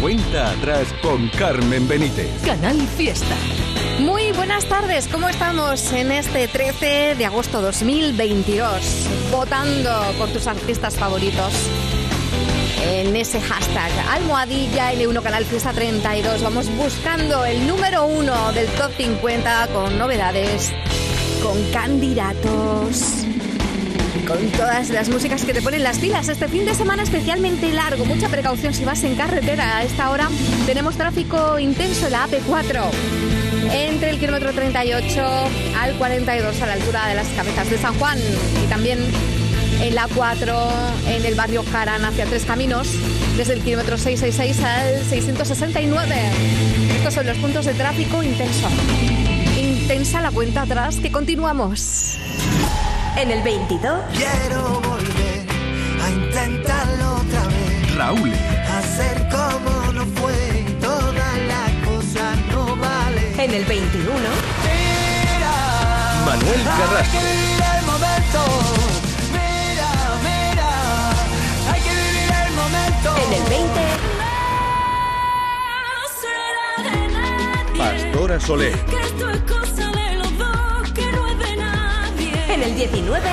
Cuenta atrás con Carmen Benítez. Canal Fiesta. Muy buenas tardes, ¿cómo estamos en este 13 de agosto 2022? Votando por tus artistas favoritos. En ese hashtag almohadilla L1 Canal Fiesta 32 vamos buscando el número uno del top 50 con novedades, con candidatos con todas las músicas que te ponen las pilas. Este fin de semana especialmente largo, mucha precaución si vas en carretera. A esta hora tenemos tráfico intenso en la AP4 entre el kilómetro 38 al 42 a la altura de las cabezas de San Juan y también en la 4 en el barrio Caran hacia Tres Caminos desde el kilómetro 666 al 669. Estos son los puntos de tráfico intenso. Intensa la cuenta atrás que continuamos. En el 22. Quiero volver a intentarlo otra vez. Raúl. Hacer como no fue, todas las cosas no valen. En el 21. Mira, Manuel Carrasco. Hay que vivir el momento. Mira, mira, hay que vivir el momento. En el 20. Pastora Soler. Que esto es cosa el 19.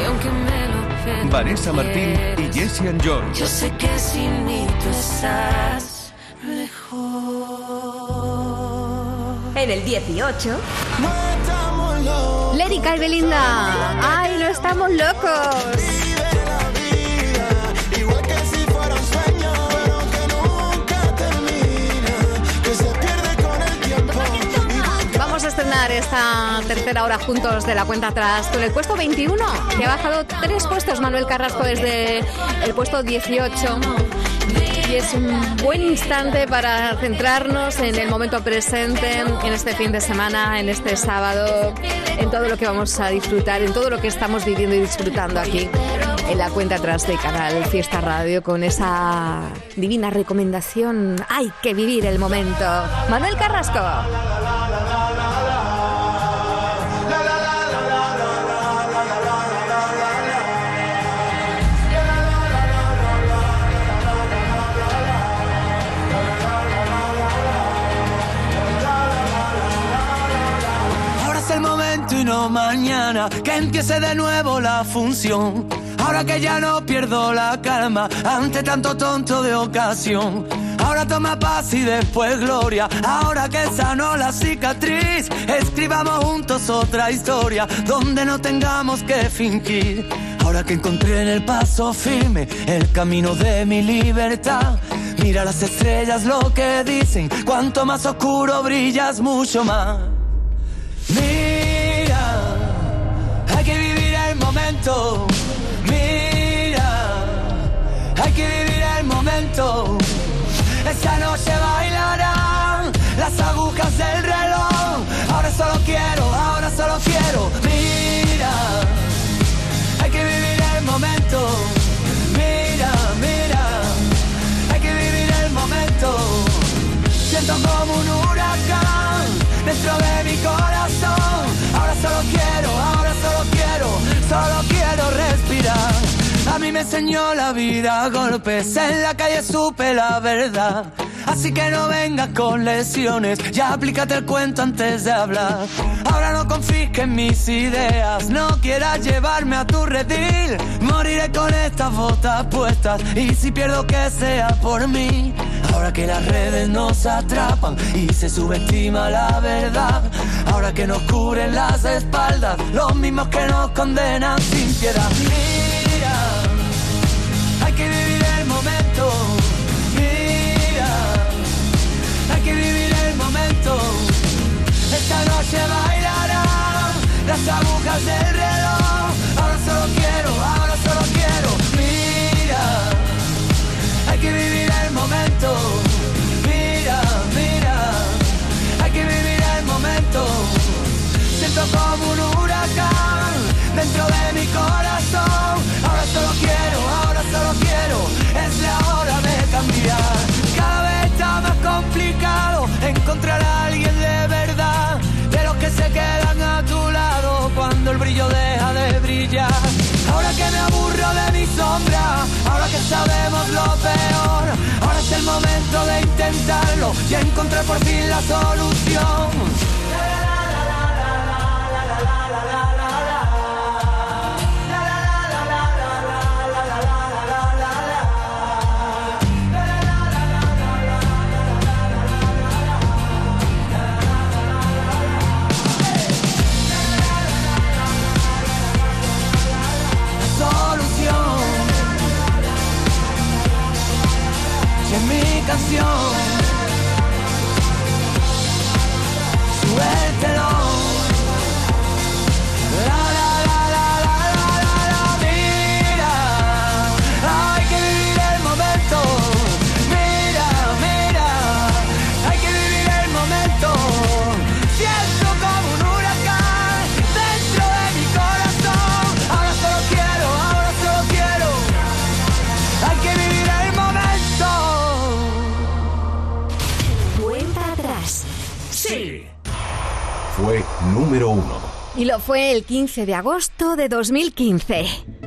Y aunque me lo permitieras, Vanessa Martín y Jesse and George. Yo sé que sin mí tú estás mejor. En el 18. No estamos locos. Lérica y Belinda. ¡Ay, no estamos locos! Esta tercera hora juntos de la cuenta atrás con el puesto 21, que ha bajado tres puestos Manuel Carrasco desde el puesto 18. Y es un buen instante para centrarnos en el momento presente, en este fin de semana, en este sábado, en todo lo que vamos a disfrutar, en todo lo que estamos viviendo y disfrutando aquí en la cuenta atrás de Canal Fiesta Radio con esa divina recomendación. Hay que vivir el momento. Manuel Carrasco. Momento y no mañana que empiece de nuevo la función. Ahora que ya no pierdo la calma ante tanto tonto de ocasión. Ahora toma paz y después gloria. Ahora que sanó la cicatriz, escribamos juntos otra historia donde no tengamos que fingir. Ahora que encontré en el paso firme el camino de mi libertad. Mira las estrellas lo que dicen, cuanto más oscuro brillas mucho más. Mira, Mira, hay que vivir el momento. Esta noche bailarán las agujas del reloj. Ahora solo quiero, ahora solo quiero. Mira, hay que vivir el momento. Mira, mira, hay que vivir el momento. Siento como un huracán dentro de mi corazón. Ahora solo quiero, ahora solo quiero, respirar. A mí me enseñó la vida golpes, en la calle supe la verdad. Así que no vengas con lesiones, ya aplícate el cuento antes de hablar. Ahora no confisques mis ideas, no quieras llevarme a tu redil. Moriré con estas botas puestas y si pierdo que sea por mí. Ahora que las redes nos atrapan y se subestima la verdad. Ahora que nos cubren las espaldas, los mismos que nos condenan sin piedad. Mira, hay que vivir el momento. Mira, hay que vivir el momento. Esta noche bailarán las agujas del reloj. Ahora solo quiero, siento como un huracán dentro de mi corazón. Ahora solo quiero, ahora solo quiero, es la hora de cambiar. Cada vez está más complicado encontrar a alguien de verdad, de los que se quedan a tu lado cuando el brillo deja de brillar. Ahora que me aburro de mi sombra, ahora que sabemos lo peor, ahora es el momento de intentarlo y encontrar por fin la solución. comunicación. fue el 15 de agosto de 2015.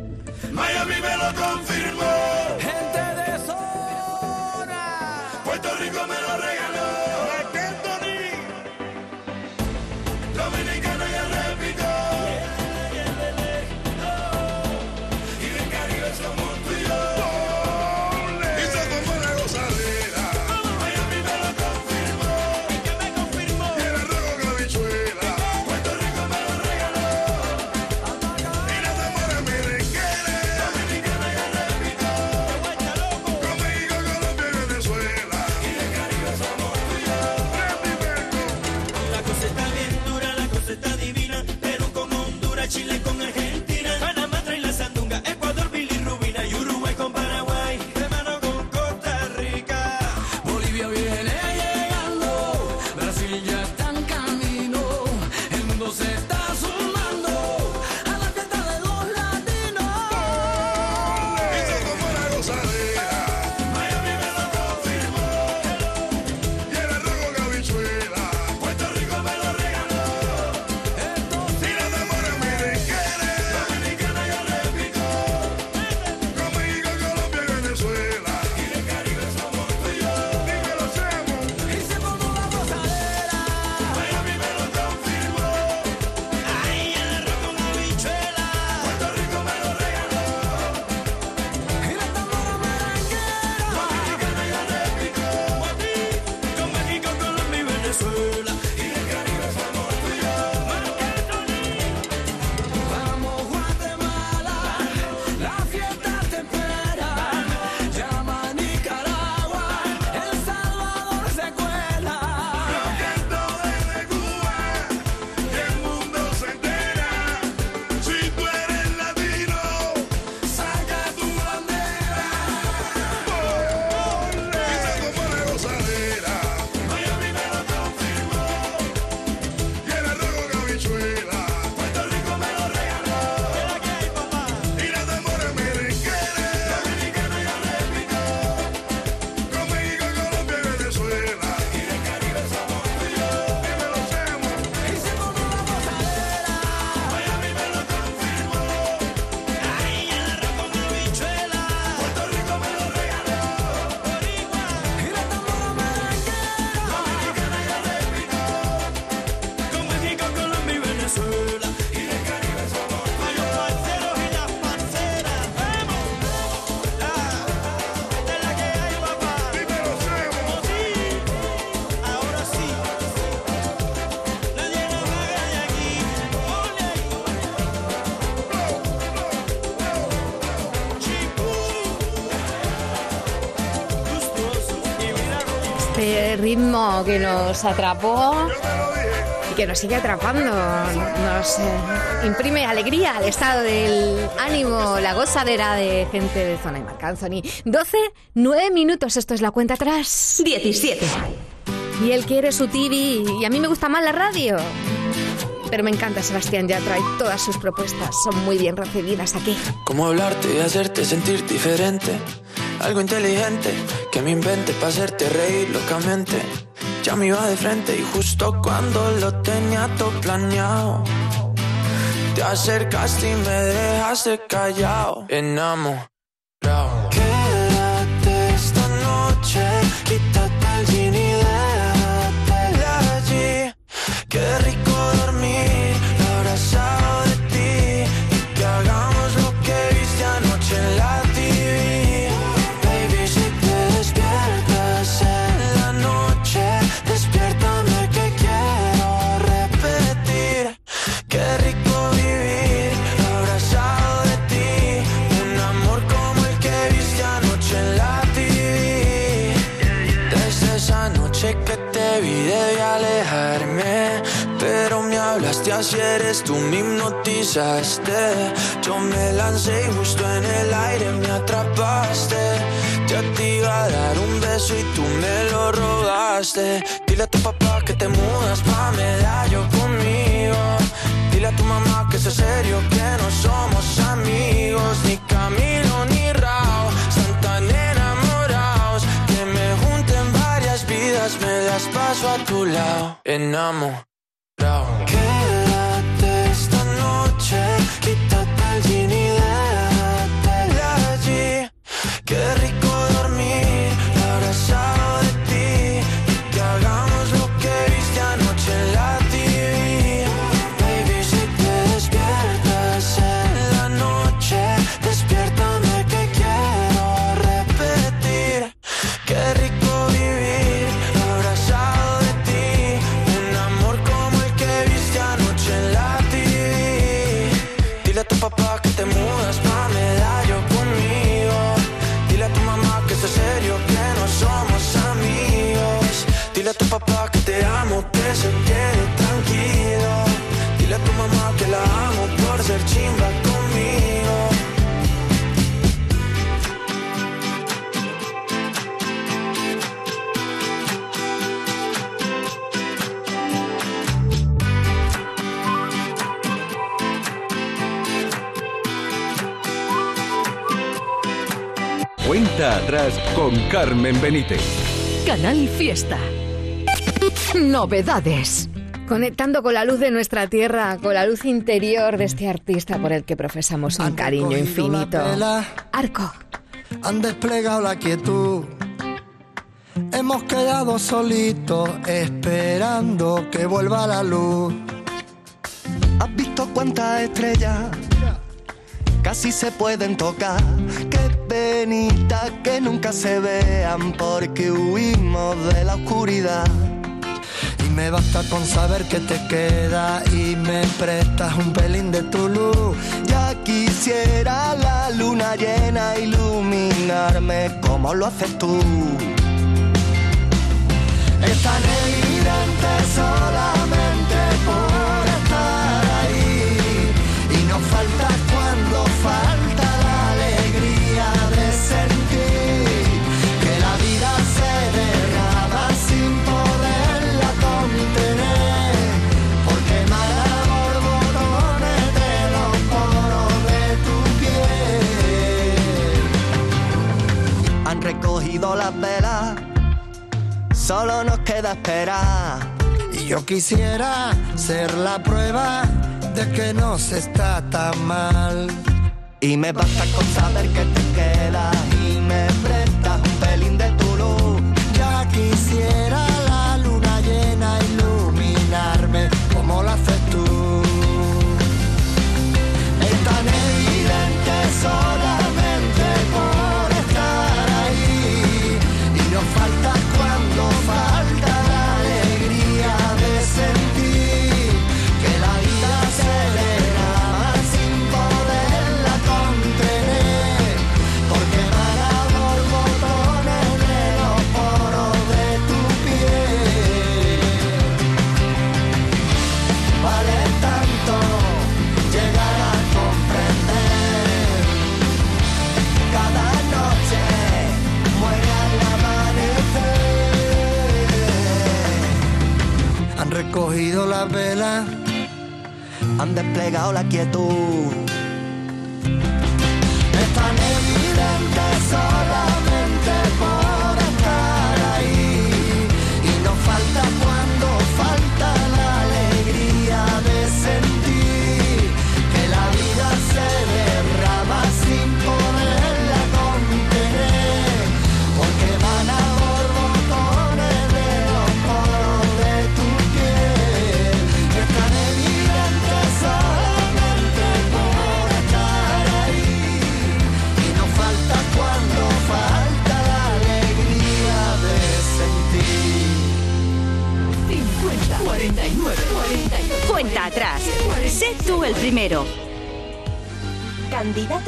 que nos atrapó y que nos sigue atrapando. Nos eh, imprime alegría al estado del ánimo, la gozadera de gente de Zona y marcanzoni 12, 9 minutos. Esto es la cuenta atrás. 17. Y él quiere su TV y a mí me gusta más la radio. Pero me encanta Sebastián Yatra y todas sus propuestas son muy bien recibidas aquí. ¿Cómo hablarte y hacerte sentir diferente? Algo inteligente que me invente para hacerte reír locamente. Ya me iba de frente y justo cuando lo tenía todo planeado. Te acercaste y me dejaste callado. Enamorado. Así eres tú me hipnotizaste. Yo me lancé y justo en el aire me atrapaste. Ya te iba a dar un beso y tú me lo robaste. Dile a tu papá que te mudas pa' medallo conmigo. Dile a tu mamá que es serio, que no somos amigos, ni Camilo ni Rao. Están tan enamorados que me junten varias vidas, me das paso a tu lado. Enamorado. Carmen Benítez. Canal Fiesta. Novedades. Conectando con la luz de nuestra tierra, con la luz interior de este artista por el que profesamos un Han cariño infinito. Arco. han desplegado la quietud. Hemos quedado solitos esperando que vuelva la luz. ¿Has visto cuántas estrellas casi se pueden tocar? Que nunca se vean porque huimos de la oscuridad. Y me basta con saber que te queda y me prestas un pelín de tu luz. Ya quisiera la luna llena iluminarme como lo haces tú. Es tan evidente quisiera ser la prueba de que no se está tan mal. Y me basta con saber que te quedas y me prestas un pelín de tu luz. Ya quisiera han desplegado la quietud.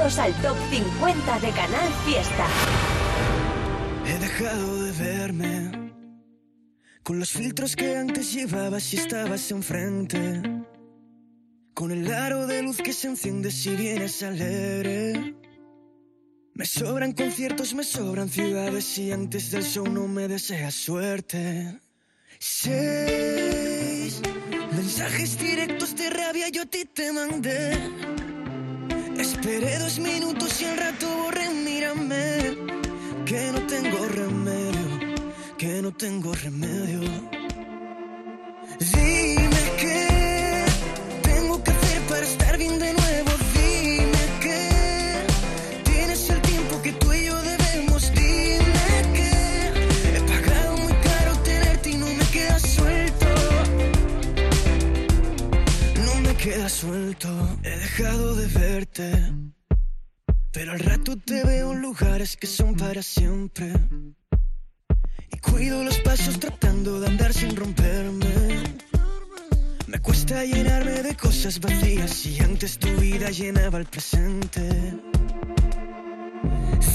Al top 50 de Canal Fiesta. He dejado de verme Con los filtros que antes llevabas y estabas enfrente. Con el aro de luz que se enciende si vienes alegre. Me sobran conciertos, me sobran ciudades y antes del show no me deseas suerte. Seis mensajes directos de rabia yo a ti te mandé. Esperé dos minutos y al rato borré, mírame. Que no tengo remedio, que no tengo remedio. Dime qué tengo que hacer para estar bien He dejado de verte. Pero al rato te veo en lugares que son para siempre. Y cuido los pasos tratando de andar sin romperme. Me cuesta llenarme de cosas vacías y antes tu vida llenaba el presente.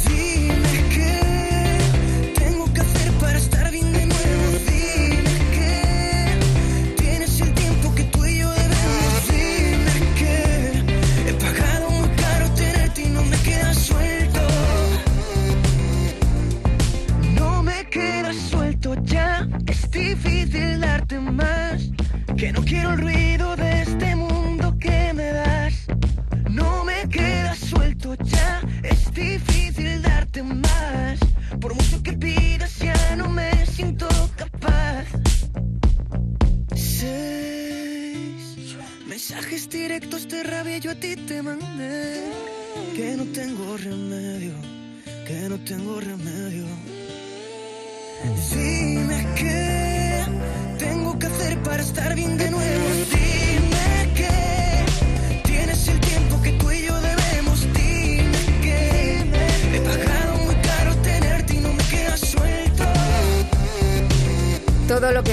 Dime qué tengo que hacer para estar bien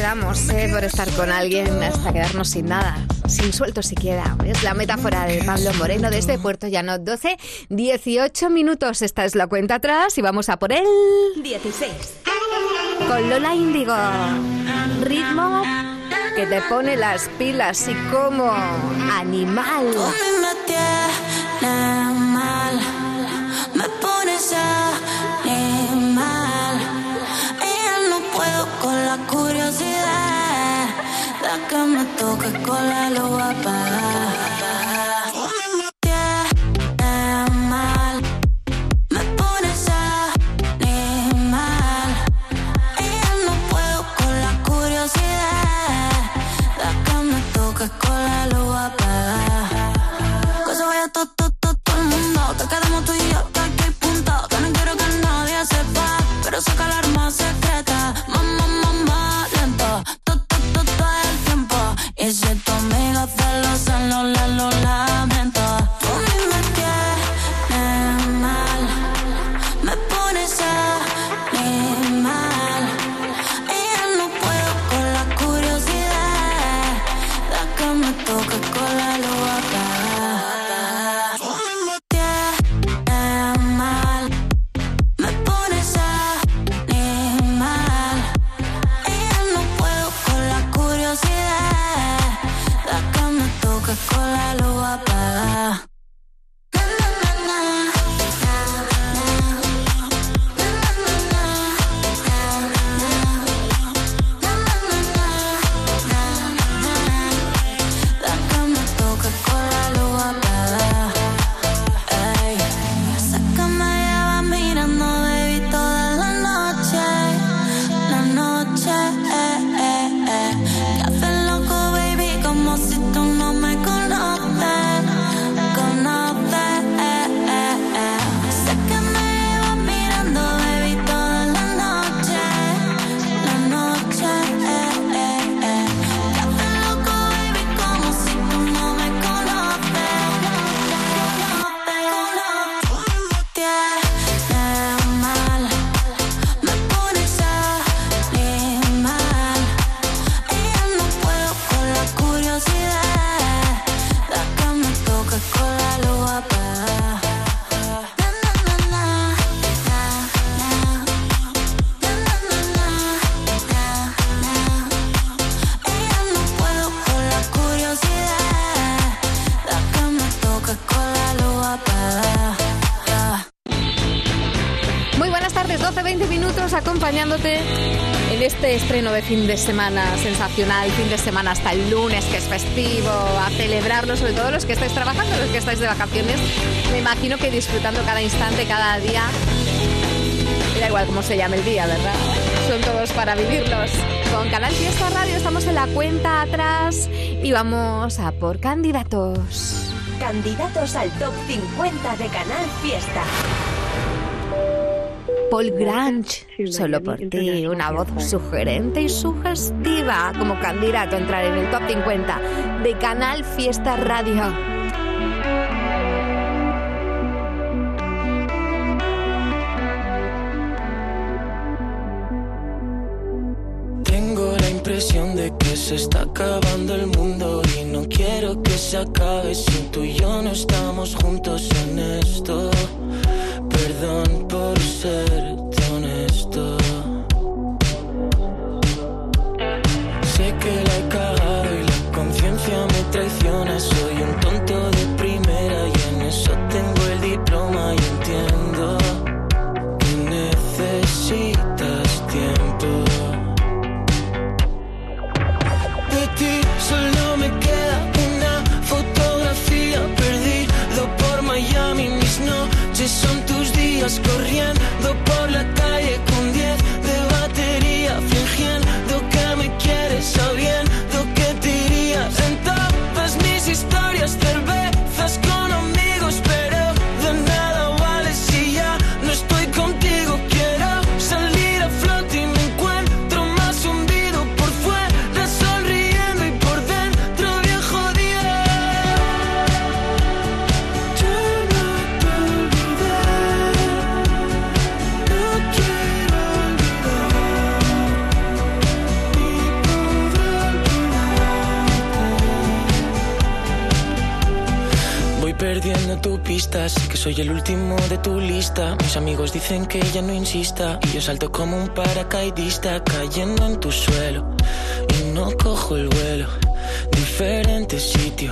Eh, por estar con alguien hasta quedarnos sin nada, sin suelto siquiera. Es la metáfora de Pablo Moreno desde Puerto Llano. 12, 18 minutos. Esta es la cuenta atrás y vamos a por el 16. con Lola Índigo. Ritmo que te pone las pilas y como animal. Me pones curiosidad de que me toques con la luz apagada. Acompañándote en este estreno de fin de semana sensacional, fin de semana hasta el lunes que es festivo, a celebrarlo, sobre todo los que estáis trabajando, los que estáis de vacaciones. Me imagino que disfrutando cada instante, cada día. Da igual cómo se llame el día, ¿verdad? Son todos para vivirlos. Con Canal Fiesta Radio estamos en la cuenta atrás y vamos a por candidatos. Candidatos al top 50 de Canal Fiesta. Paul Grange, solo por ti, una voz sugerente y sugestiva como candidato a entrar en el top 50 de Canal Fiesta Radio. Tengo la impresión de que se está acabando el mundo y no quiero que se acabe si tú y yo no estamos juntos en esto. Perdón por serte honesto. Sé que la he cagado y la conciencia me traiciona. Soy un tonto de corriendo por soy el último de tu lista. Mis amigos dicen que ya no insista y yo salto como un paracaidista cayendo en tu suelo y no cojo el vuelo. Diferente sitio,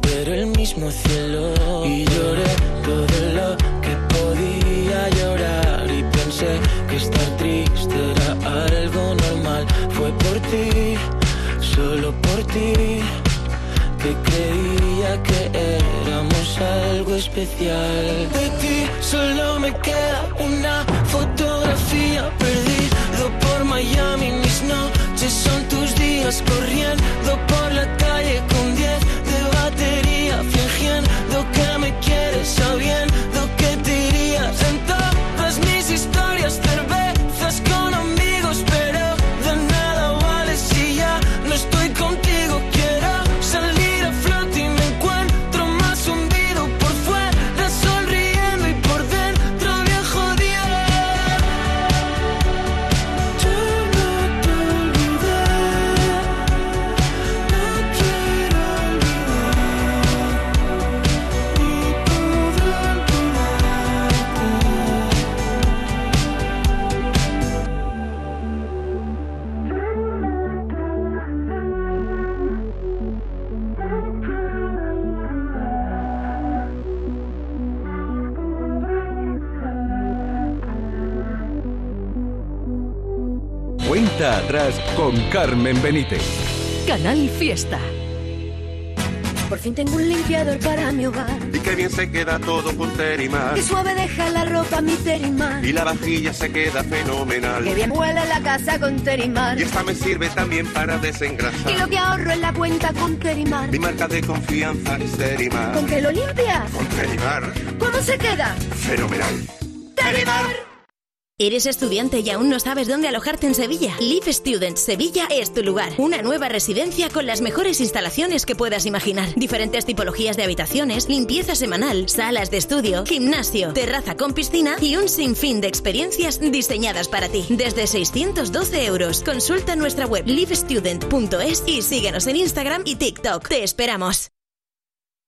pero el mismo cielo. Y lloré todo lo que podía llorar y pensé que estar triste era algo normal. Fue por ti, solo por ti creía que éramos algo especial. De ti solo me queda una fotografía perdido por Miami. Mis noches son tus días corriendo por la calle con 10 de batería, fingiendo que me quieres, sabiendo Cuenta atrás con Carmen Benítez. Canal Fiesta. Por fin tengo un limpiador para mi hogar. Y qué bien se queda todo con Terimar. Que suave deja la ropa mi Terimar. Y la vajilla se queda fenomenal. Que bien huele la casa con Terimar. Y esta me sirve también para desengrasar. Y lo que ahorro en la cuenta con Terimar. Mi marca de confianza es Terimar. ¿Con qué lo limpias? Con Terimar. ¿Cómo se queda? Fenomenal. Terimar. ¿Eres estudiante y aún no sabes dónde alojarte en Sevilla? Live Student Sevilla es tu lugar. Una nueva residencia con las mejores instalaciones que puedas imaginar. Diferentes tipologías de habitaciones, limpieza semanal, salas de estudio, gimnasio, terraza con piscina y un sinfín de experiencias diseñadas para ti. Desde 612 euros. Consulta nuestra web livestudent.es y síguenos en Instagram y TikTok. Te esperamos.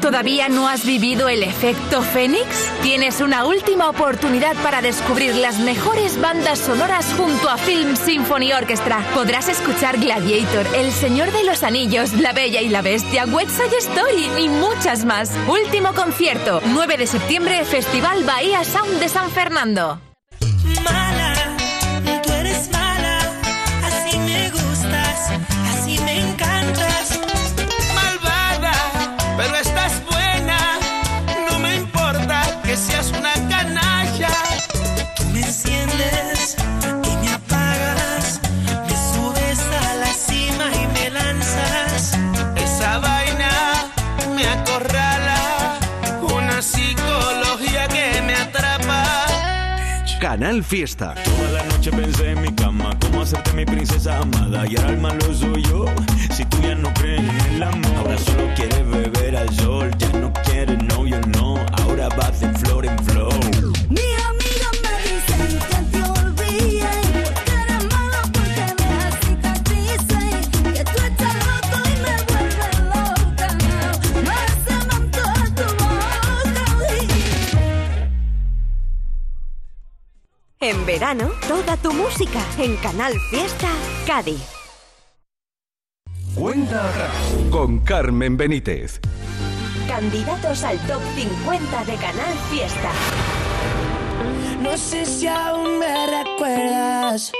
¿Todavía no has vivido el efecto Fénix? Tienes una última oportunidad para descubrir las mejores bandas sonoras junto a Film Symphony Orchestra. Podrás escuchar Gladiator, El Señor de los Anillos, La Bella y la Bestia, West Side Story y muchas más. Último concierto, 9 de septiembre, Festival Bahía Sound de San Fernando. Canal Fiesta. Toda la noche pensé en mi cama, cómo hacerte mi princesa amada. Y ahora el malo soy yo. Si tú ya no crees en el amor, ahora solo quieres beber al sol. Ya no quieres novio, no. Ahora vas de flor en flor. Mi amiga verano, toda tu música en Canal Fiesta Cádiz. Cuenta atrás con Carmen Benítez. Candidatos al top 50 de Canal Fiesta. No sé si aún me recuerdas.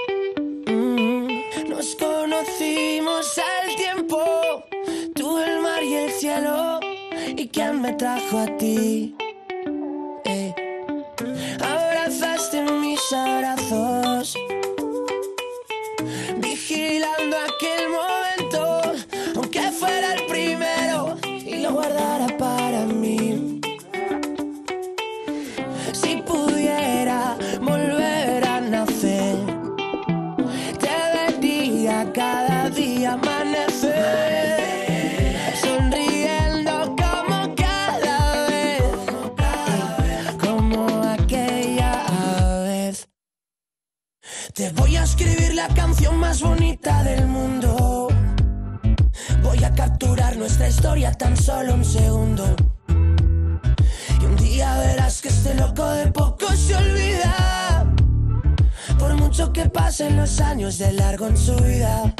Mm, Nos conocimos al tiempo. Tú, el mar y el cielo. ¿Y quién me trajo a ti? La canción más bonita del mundo. Voy a capturar nuestra historia tan solo un segundo. Y un día verás que este loco de poco se olvida. Por mucho que pasen los años de largo en su vida.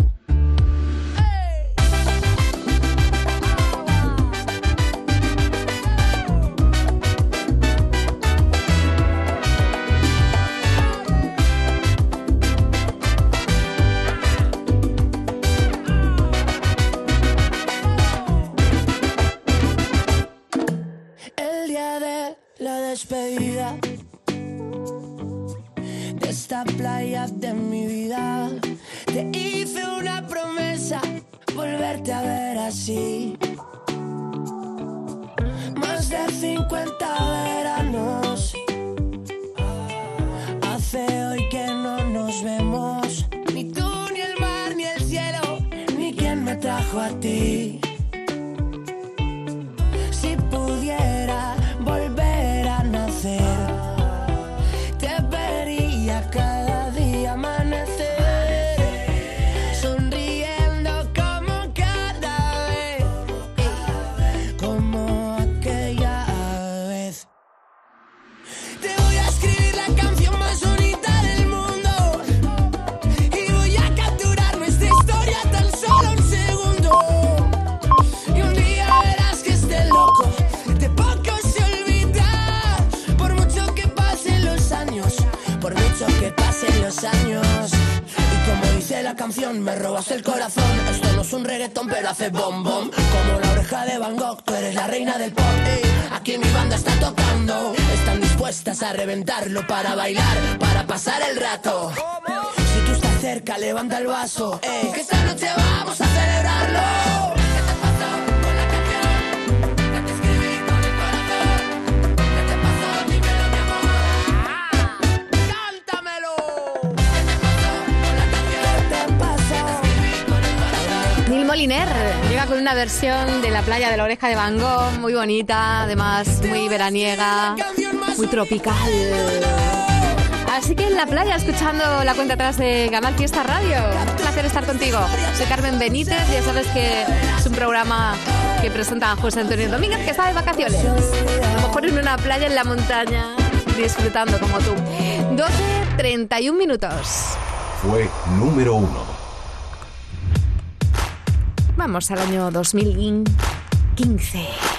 La canción, me robas el corazón. Esto no es un reggaetón, pero hace bom bom. Como la oreja de Van Gogh, tú eres la reina del pop. ey. Aquí mi banda está tocando. Están dispuestas a reventarlo para bailar, para pasar el rato. Si tú estás cerca, levanta el vaso. ey, que esta noche vamos a celebrarlo. Moliner llega con una versión de la playa de la oreja de Van muy bonita, además muy veraniega, muy tropical. Así que en la playa, escuchando la cuenta atrás de Canal Fiesta Radio. Un placer estar contigo. Soy Carmen Benítez, ya sabes que es un programa que presenta a José Antonio Domínguez, que está de vacaciones. A lo mejor en una playa en la montaña, disfrutando como tú. 12.31 minutos. Fue número uno. Vamos al año 2015.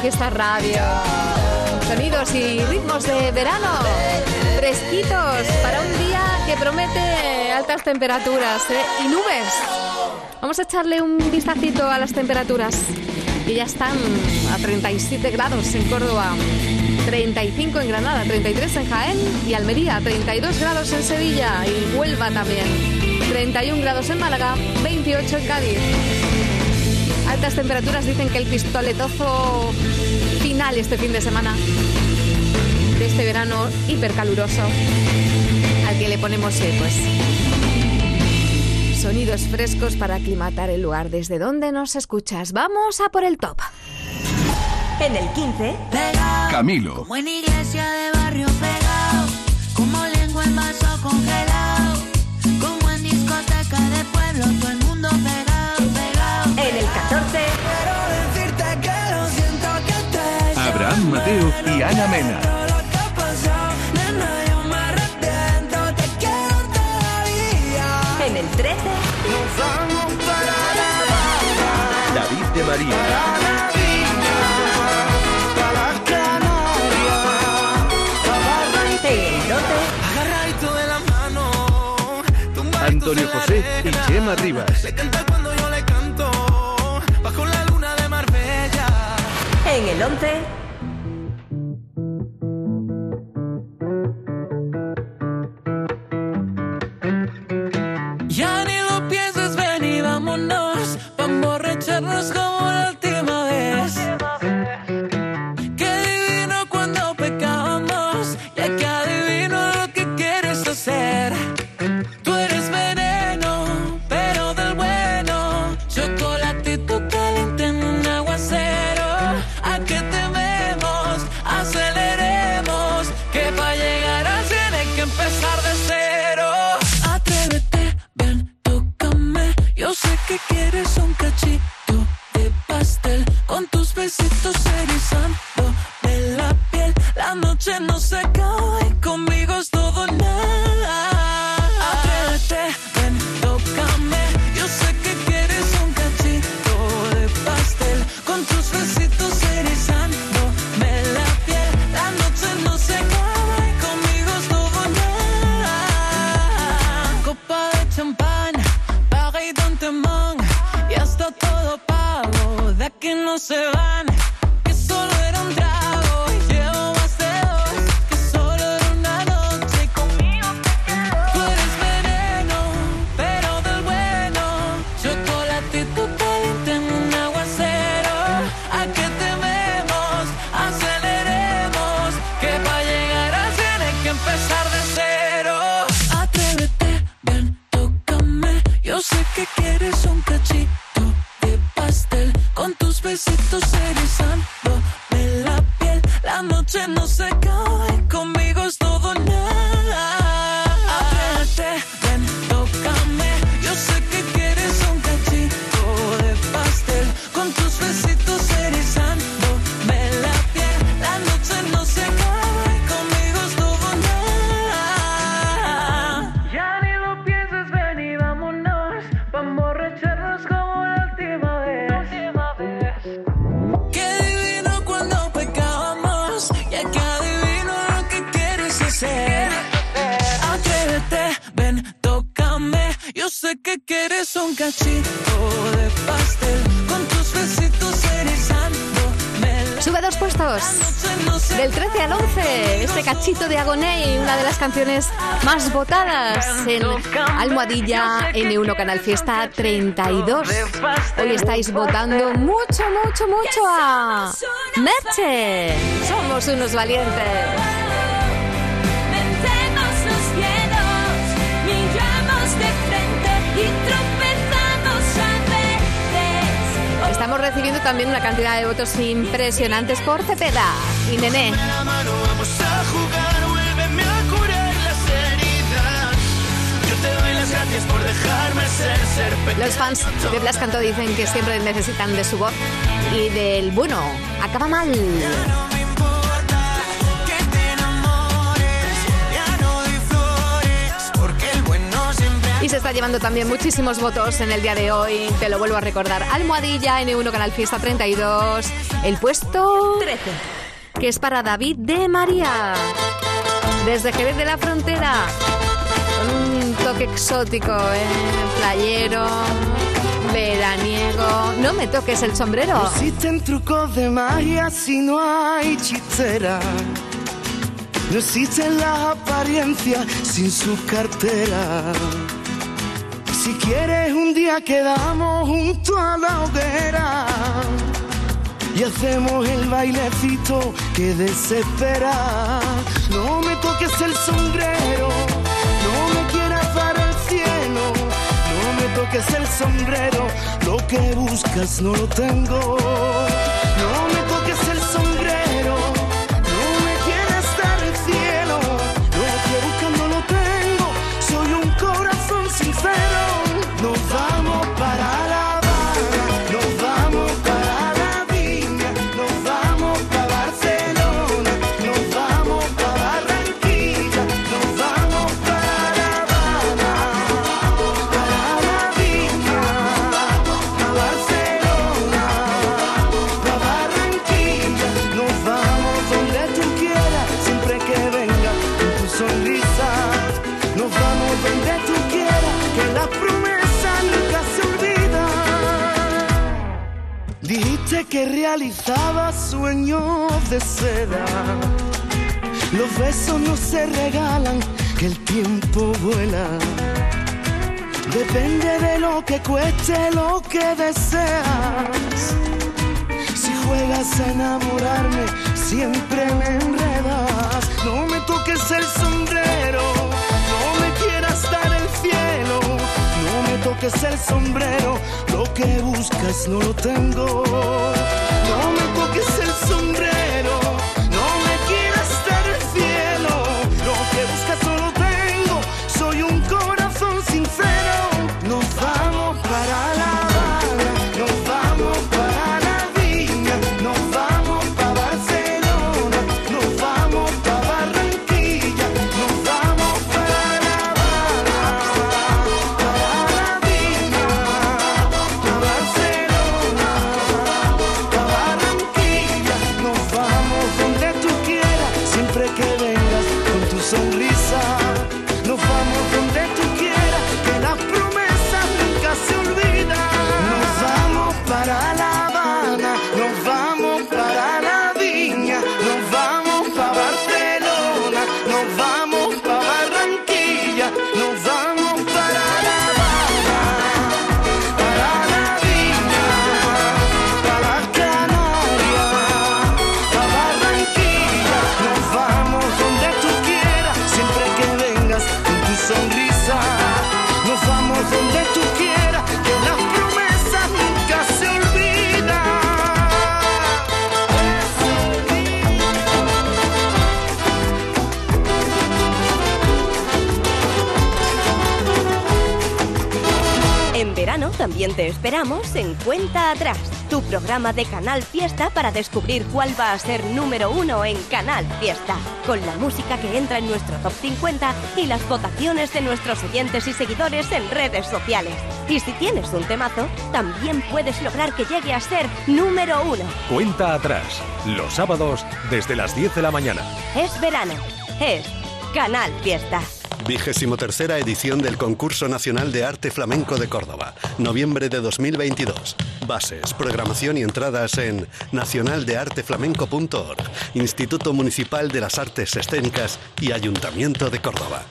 Fiesta Radio. Sonidos y ritmos de verano, fresquitos para un día que promete altas temperaturas ¿eh? y nubes. Vamos a echarle un vistacito a las temperaturas que ya están a 37 grados en Córdoba, 35 en Granada, 33 en Jaén y Almería, 32 grados en Sevilla y Huelva también, 31 grados en Málaga, 28 en Cádiz. Altas temperaturas dicen que el pistoletazo final este fin de semana de este verano hipercaluroso al que le ponemos eh, pues sonidos frescos para aclimatar el lugar desde donde nos escuchas. Vamos a por el top. En el 15, Camilo. Como en iglesia de arrepiento, te quiero todavía. en el 13, Nos vamos para la David de María. en el 12, Agarradito de la mano, tumba Antonio José y Chema Rivas. Le canta cuando yo le canto, bajo la luna de Marbella. En el 11. Yo sé que quieres un cachito de pastel. Con tus besitos erizándome la piel. La noche no se y conmigo es todo nada. Atrévete, ven, tócame. Yo sé que un cachito de pastel. Con tus besitos erizándome Sube dos puestos. Del 13 al 11, este cachito de Agoné, una de las canciones más votadas en Almohadilla N1 Canal Fiesta 32. Hoy estáis votando mucho, mucho, mucho a Merche. Somos unos valientes. Estamos recibiendo también una cantidad de votos impresionantes por Cepeda y Nené. Los fans de Blas Canto dicen que siempre necesitan de su voz y del bueno. Acaba mal. Se está llevando también muchísimos votos en el día de hoy. Te lo vuelvo a recordar. Almohadilla N1 Canal Fiesta 32. El puesto 13. Que es para David de María. Desde Jerez de la Frontera. Con un toque exótico, ¿eh? Playero, veraniego. No me toques el sombrero. No existen trucos de magia si no hay hechicera. No existen las apariencias sin su cartera. Si quieres un día quedamos junto a la hoguera y hacemos el bailecito que desespera. No me toques el sombrero, no me quieras dar el cielo, no me toques el sombrero, lo que buscas no lo tengo. Realizaba sueños de seda. Los besos no se regalan, que el tiempo vuela. Depende de lo que cueste lo que deseas. Si juegas a enamorarme, siempre me enredas. No me toques el sombrero, Toques el sombrero, lo que buscas no lo tengo. No me toques el sombrero, también te esperamos en Cuenta Atrás, tu programa de Canal Fiesta para descubrir cuál va a ser número uno en Canal Fiesta, con la música que entra en nuestro top 50 y las votaciones de nuestros oyentes y seguidores en redes sociales. Y si tienes un temazo, también puedes lograr que llegue a ser número uno. Cuenta atrás, los sábados desde las 10 de la mañana. Es verano, es Canal Fiesta. Vigésimo tercera edición del Concurso Nacional de Arte Flamenco de Córdoba, noviembre de 2022. Bases, programación y entradas en nacionaldearteflamenco.org, Instituto Municipal de las Artes Escénicas y Ayuntamiento de Córdoba.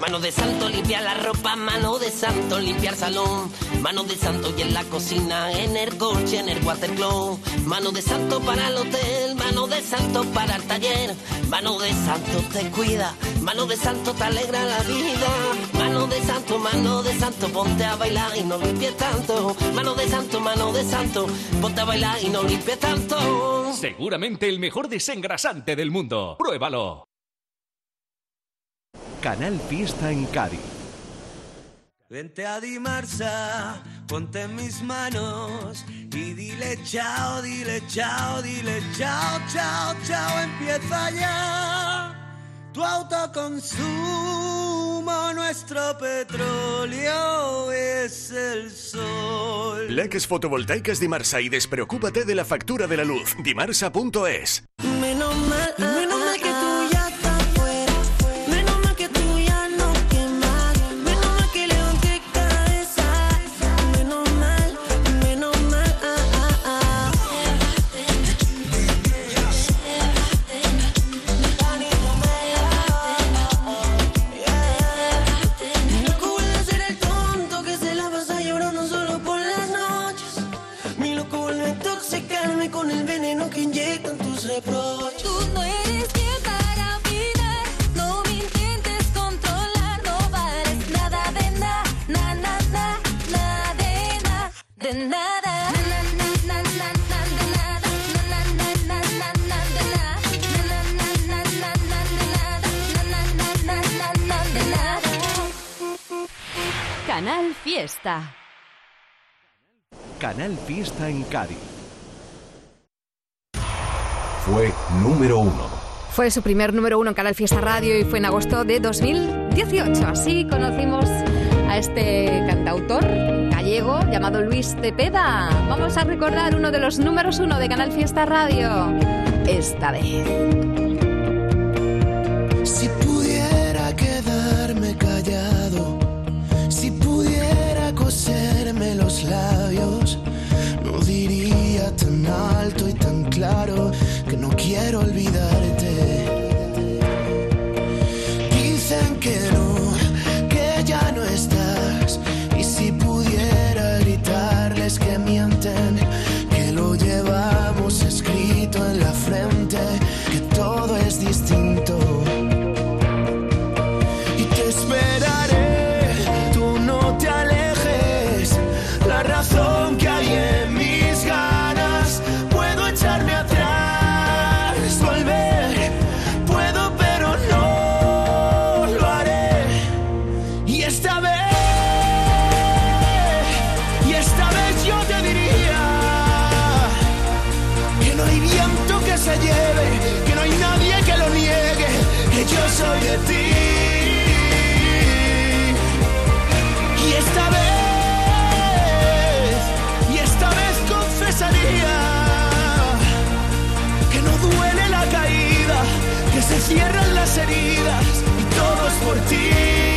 Mano de santo limpiar la ropa, mano de santo limpiar salón, mano de santo y en la cocina, en el coche, en el watercloak, mano de santo para el hotel, mano de santo para el taller, mano de santo te cuida, mano de santo te alegra la vida, mano de santo, mano de santo, ponte a bailar y no limpies tanto, mano de santo, mano de santo, ponte a bailar y no limpies tanto. Seguramente el mejor desengrasante del mundo. Pruébalo. Canal Fiesta en Cádiz. Vente a Dimarsa, ponte en mis manos y dile chao, dile chao, dile chao, chao, chao, empieza ya. Tu autoconsumo, nuestro petróleo es el sol. Leques fotovoltaicas Dimarsa y despreocúpate de la factura de la luz. Dimarsa.es. Fiesta. Canal Fiesta en Cádiz. Fue número uno. Fue su primer número uno en Canal Fiesta Radio y fue en agosto de 2018. Así conocimos a este cantautor gallego llamado Luis Cepeda. Vamos a recordar uno de los números uno de Canal Fiesta Radio. Esta vez. Cierran las heridas y todo es por ti.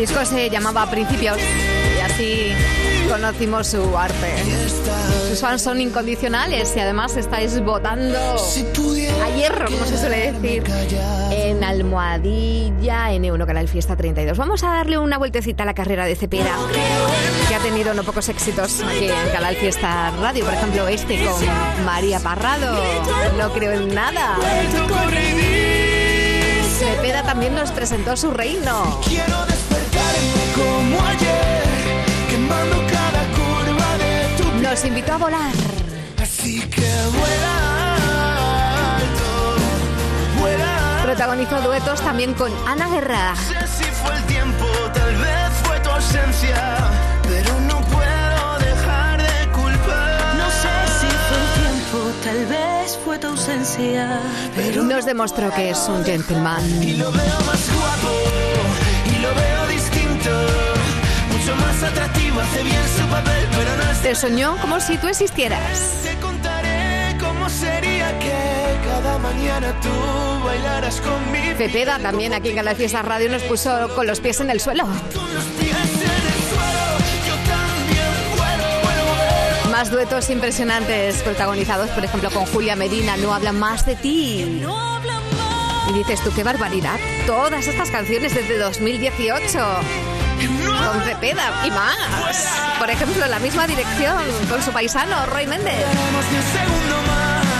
Disco se llamaba Principios y así conocimos su arte. Sus fans son incondicionales y además estáis votando a hierro, como se suele decir, en Almohadilla N1 Canal Fiesta 32. Vamos a darle una vueltecita a la carrera de Cepeda, que ha tenido no pocos éxitos aquí en Canal Fiesta Radio. Por ejemplo, este con María Parrado, No creo en nada. Cepeda también nos presentó su reino. Como ayer, quemando cada curva de tu Nos invitó a volar. Así que vuela alto, vuela. Protagonizó duetos también con Ana Guerra. No sé si fue el tiempo, tal vez fue tu ausencia, pero no puedo dejar de culpar. No sé si fue el tiempo, tal vez fue tu ausencia. Nos demostró que es un gentleman. Y lo veo más guapo, hace bien su papel, pero no Te soñó como si tú existieras. Te contaré cómo sería que cada mañana tú bailaras conmigo. Cepeda también aquí en Canal Fiesta Radio nos puso con los pies en el suelo. Con los pies en el suelo, yo también vuelo, vuelo, vuelo. Más duetos impresionantes protagonizados, por ejemplo, con Julia Medina, No hablan más de ti. Y dices tú, qué barbaridad. Todas estas canciones desde 2018. Con Cepeda y más. Por ejemplo, la misma dirección con su paisano, Roy Méndez.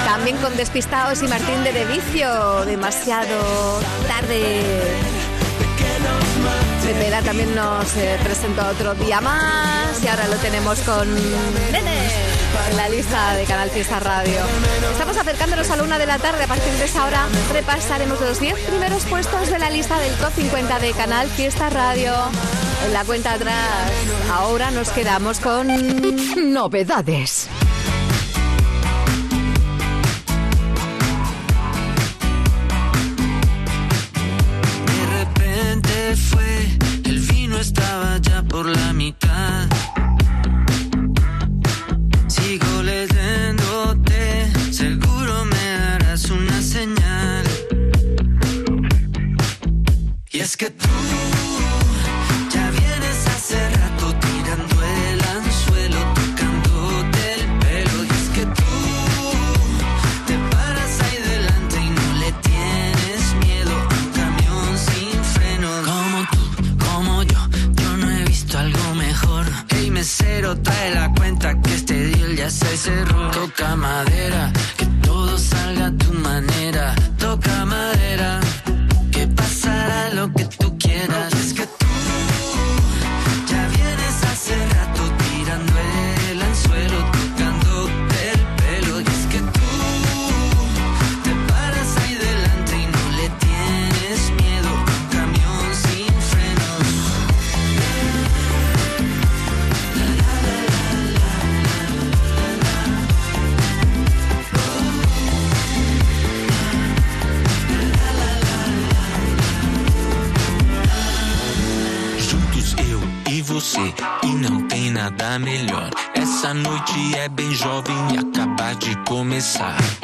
También con Despistados y Martín de Devicio. Demasiado tarde. Cepeda también nos eh, presentó otro día más y ahora lo tenemos con Nene en la lista de Canal Fiesta Radio. Estamos acercándonos a la una de la tarde. A partir de esa hora repasaremos los 10 primeros puestos de la lista del Top 50 de Canal Fiesta Radio. En la cuenta atrás, ahora nos quedamos con novedades. Começar.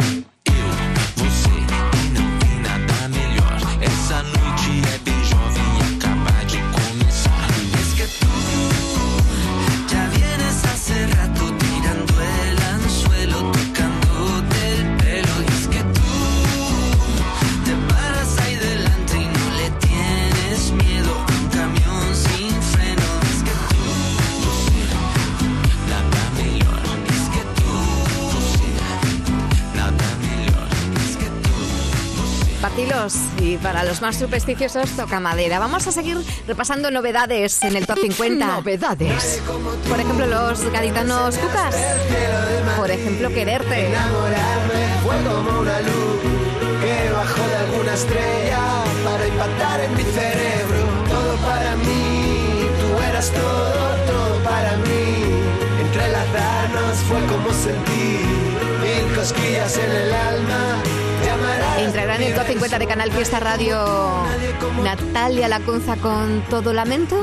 Y para los más supersticiosos toca madera. Vamos a seguir repasando novedades en el top 50. Novedades. Por ejemplo, los gaditanos cucas. Por ejemplo, quererte. Enamorarme fue como una luz que bajó de alguna estrella para impactar en mi cerebro. Todo para mí, tú eras todo, todo para mí. Entrelazarnos fue como sentir mil cosquillas en el alma. Entrará en el top 50 de Canal Fiesta Radio Natalia Lacunza con Todo Lamento.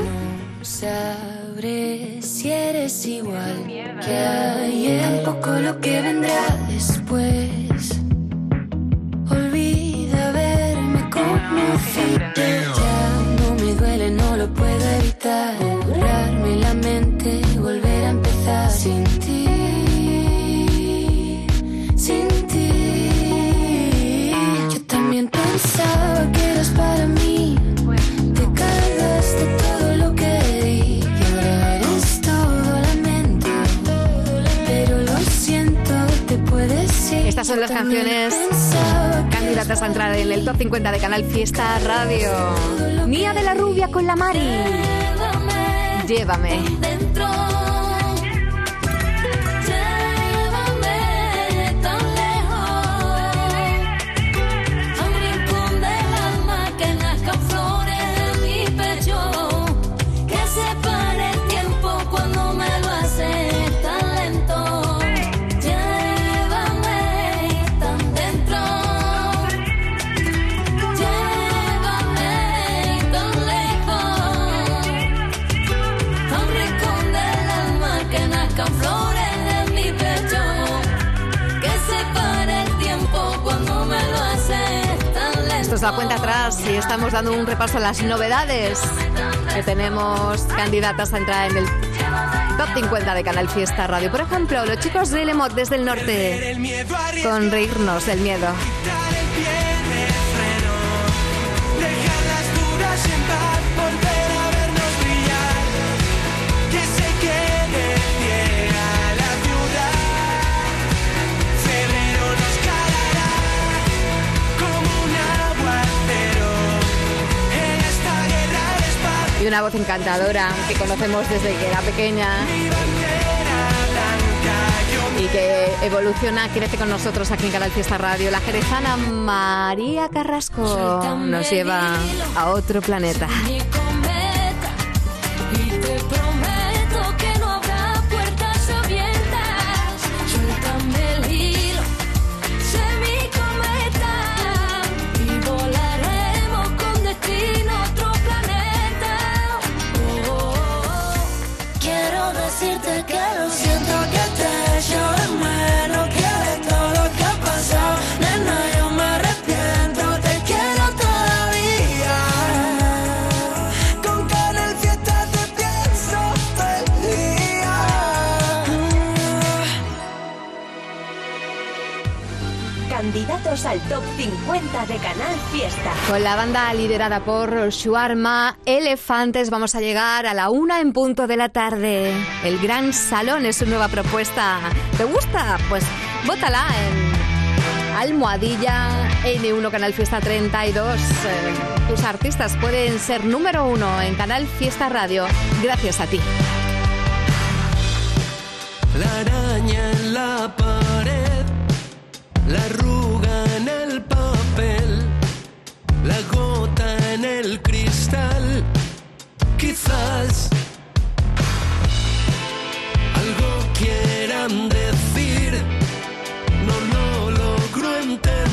Sabré si eres igual que ayer, tampoco lo que vendrá después. Olvida haberme conocido. Ya no me duele, no lo puedo evitar. Borrarme la mente y volver a empezar sin ti. Estas son las canciones candidatas a entrar en el top 50 de Canal Fiesta Radio. Mía de la Rubia con la Mari. Llévame. La cuenta atrás y estamos dando un repaso a las novedades que tenemos candidatas a entrar en el top 50 de Canal Fiesta Radio. Por ejemplo, los chicos de Lemot desde el norte con reírnos del miedo. Y una voz encantadora que conocemos desde que era pequeña y que evoluciona, crece con nosotros aquí en Canal Fiesta Radio. La jerezana María Carrasco nos lleva a otro planeta. cuenta de Canal Fiesta. Con la banda liderada por Shuarma Elefantes vamos a llegar a la una en punto de la tarde. El Gran Salón es su nueva propuesta. ¿Te gusta? Pues bótala en Almohadilla N1 Canal Fiesta 32. Eh, tus artistas pueden ser número uno en Canal Fiesta Radio gracias a ti. La araña en la pared, la cristal, quizás algo quieran decir, no lo logro entender.